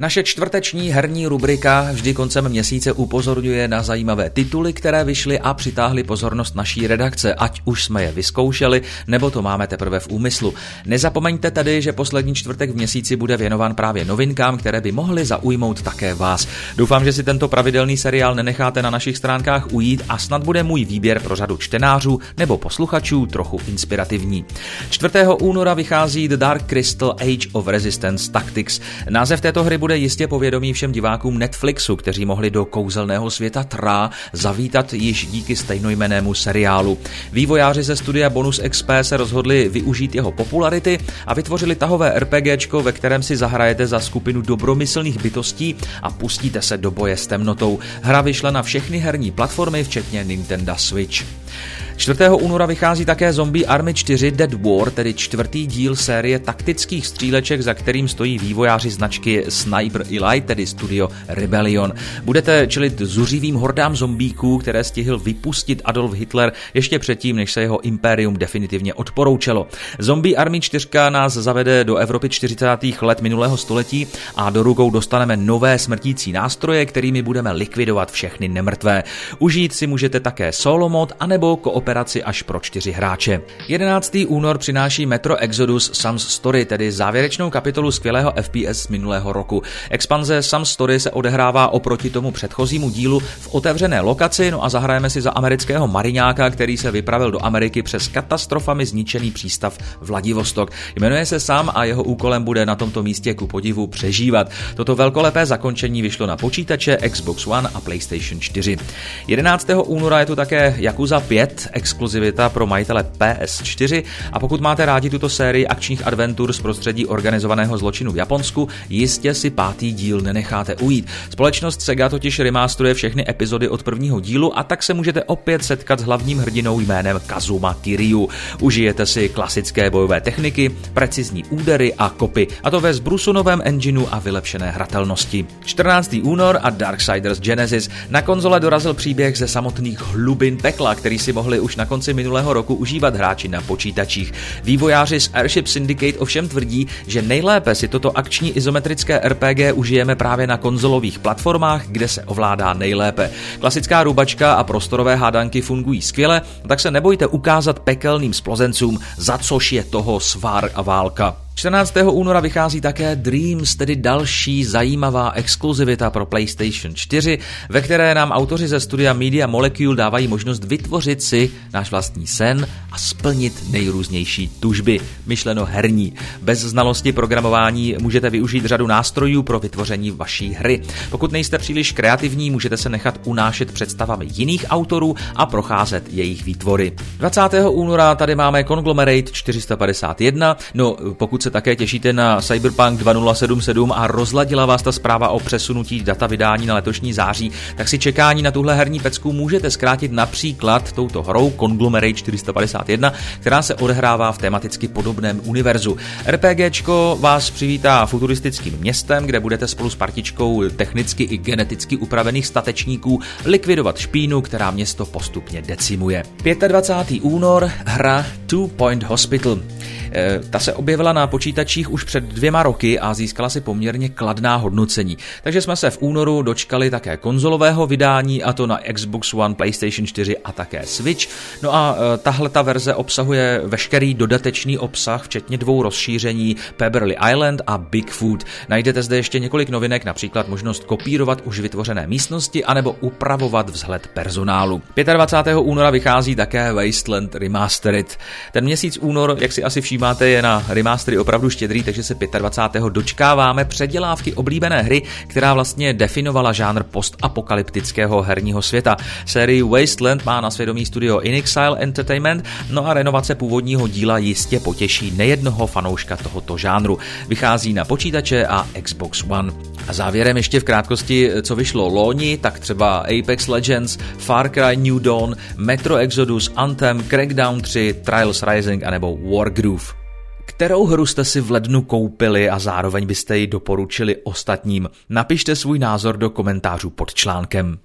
Naše čtvrteční herní rubrika vždy koncem měsíce upozorňuje na zajímavé tituly, které vyšly a přitáhly pozornost naší redakce, ať už jsme je vyzkoušeli, nebo to máme teprve v úmyslu. Nezapomeňte tedy, že poslední čtvrtek v měsíci bude věnován právě novinkám, které by mohly zaujmout také vás. Doufám, že si tento pravidelný seriál nenecháte na našich stránkách ujít a snad bude můj výběr pro řadu čtenářů nebo posluchačů trochu inspirativní. 4. února vychází The Dark Crystal Age of Resistance Tactics. Název této hry bude bude jistě povědomí všem divákům Netflixu, kteří mohli do kouzelného světa Trá zavítat již díky stejnojmenému seriálu. Vývojáři ze studia Bonus XP se rozhodli využít jeho popularity a vytvořili tahové RPGčko, ve kterém si zahrajete za skupinu dobromyslných bytostí a pustíte se do boje s temnotou. Hra vyšla na všechny herní platformy, včetně Nintendo Switch. 4. února vychází také Zombie Army 4 Dead War, tedy čtvrtý díl série taktických stříleček, za kterým stojí vývojáři značky Sniper Elite, tedy studio Rebellion. Budete čelit zuřivým hordám zombíků, které stihl vypustit Adolf Hitler ještě předtím, než se jeho impérium definitivně odporoučelo. Zombie Army 4 nás zavede do Evropy 40. let minulého století a do rukou dostaneme nové smrtící nástroje, kterými budeme likvidovat všechny nemrtvé. Užít si můžete také solo mod anebo kooperaci operaci až pro čtyři hráče. 11. únor přináší Metro Exodus Sam's Story, tedy závěrečnou kapitolu skvělého FPS z minulého roku. Expanze Sam's Story se odehrává oproti tomu předchozímu dílu v otevřené lokaci, no a zahrajeme si za amerického mariňáka, který se vypravil do Ameriky přes katastrofami zničený přístav Vladivostok. Jmenuje se sám a jeho úkolem bude na tomto místě ku podivu přežívat. Toto velkolepé zakončení vyšlo na počítače Xbox One a PlayStation 4. 11. února je tu také Yakuza 5 exkluzivita pro majitele PS4 a pokud máte rádi tuto sérii akčních adventur z prostředí organizovaného zločinu v Japonsku, jistě si pátý díl nenecháte ujít. Společnost Sega totiž remasteruje všechny epizody od prvního dílu a tak se můžete opět setkat s hlavním hrdinou jménem Kazuma Kiryu. Užijete si klasické bojové techniky, precizní údery a kopy, a to ve zbrusunovém engineu a vylepšené hratelnosti. 14. únor a Darksiders Genesis na konzole dorazil příběh ze samotných hlubin pekla, který si mohli už na konci minulého roku užívat hráči na počítačích. Vývojáři z Airship Syndicate ovšem tvrdí, že nejlépe si toto akční izometrické RPG užijeme právě na konzolových platformách, kde se ovládá nejlépe. Klasická rubačka a prostorové hádanky fungují skvěle, tak se nebojte ukázat pekelným splozencům, za což je toho svár a válka. 14. února vychází také Dreams, tedy další zajímavá exkluzivita pro PlayStation 4, ve které nám autoři ze studia Media Molecule dávají možnost vytvořit si náš vlastní sen a splnit nejrůznější tužby, myšleno herní. Bez znalosti programování můžete využít řadu nástrojů pro vytvoření vaší hry. Pokud nejste příliš kreativní, můžete se nechat unášet představami jiných autorů a procházet jejich výtvory. 20. února tady máme Conglomerate 451, no pokud se se také těšíte na Cyberpunk 2077 a rozladila vás ta zpráva o přesunutí data vydání na letošní září, tak si čekání na tuhle herní pecku můžete zkrátit například touto hrou Conglomerate 451, která se odehrává v tematicky podobném univerzu. RPGčko vás přivítá futuristickým městem, kde budete spolu s partičkou technicky i geneticky upravených statečníků likvidovat špínu, která město postupně decimuje. 25. únor hra Two Point Hospital. Eh, ta se objevila na počítačích už před dvěma roky a získala si poměrně kladná hodnocení. Takže jsme se v únoru dočkali také konzolového vydání, a to na Xbox One, PlayStation 4 a také Switch. No a eh, tahle ta verze obsahuje veškerý dodatečný obsah, včetně dvou rozšíření Peberly Island a Bigfoot. Najdete zde ještě několik novinek, například možnost kopírovat už vytvořené místnosti anebo upravovat vzhled personálu. 25. února vychází také Wasteland Remastered. Ten měsíc únor, jak si asi vším máte, je na remastery opravdu štědrý, takže se 25. dočkáváme předělávky oblíbené hry, která vlastně definovala žánr postapokalyptického herního světa. Sérii Wasteland má na svědomí studio Inexile Entertainment, no a renovace původního díla jistě potěší nejednoho fanouška tohoto žánru. Vychází na počítače a Xbox One. A závěrem ještě v krátkosti, co vyšlo loni, tak třeba Apex Legends, Far Cry New Dawn, Metro Exodus, Anthem, Crackdown 3, Trials Rising anebo Wargroove. Kterou hru jste si v lednu koupili a zároveň byste ji doporučili ostatním? Napište svůj názor do komentářů pod článkem.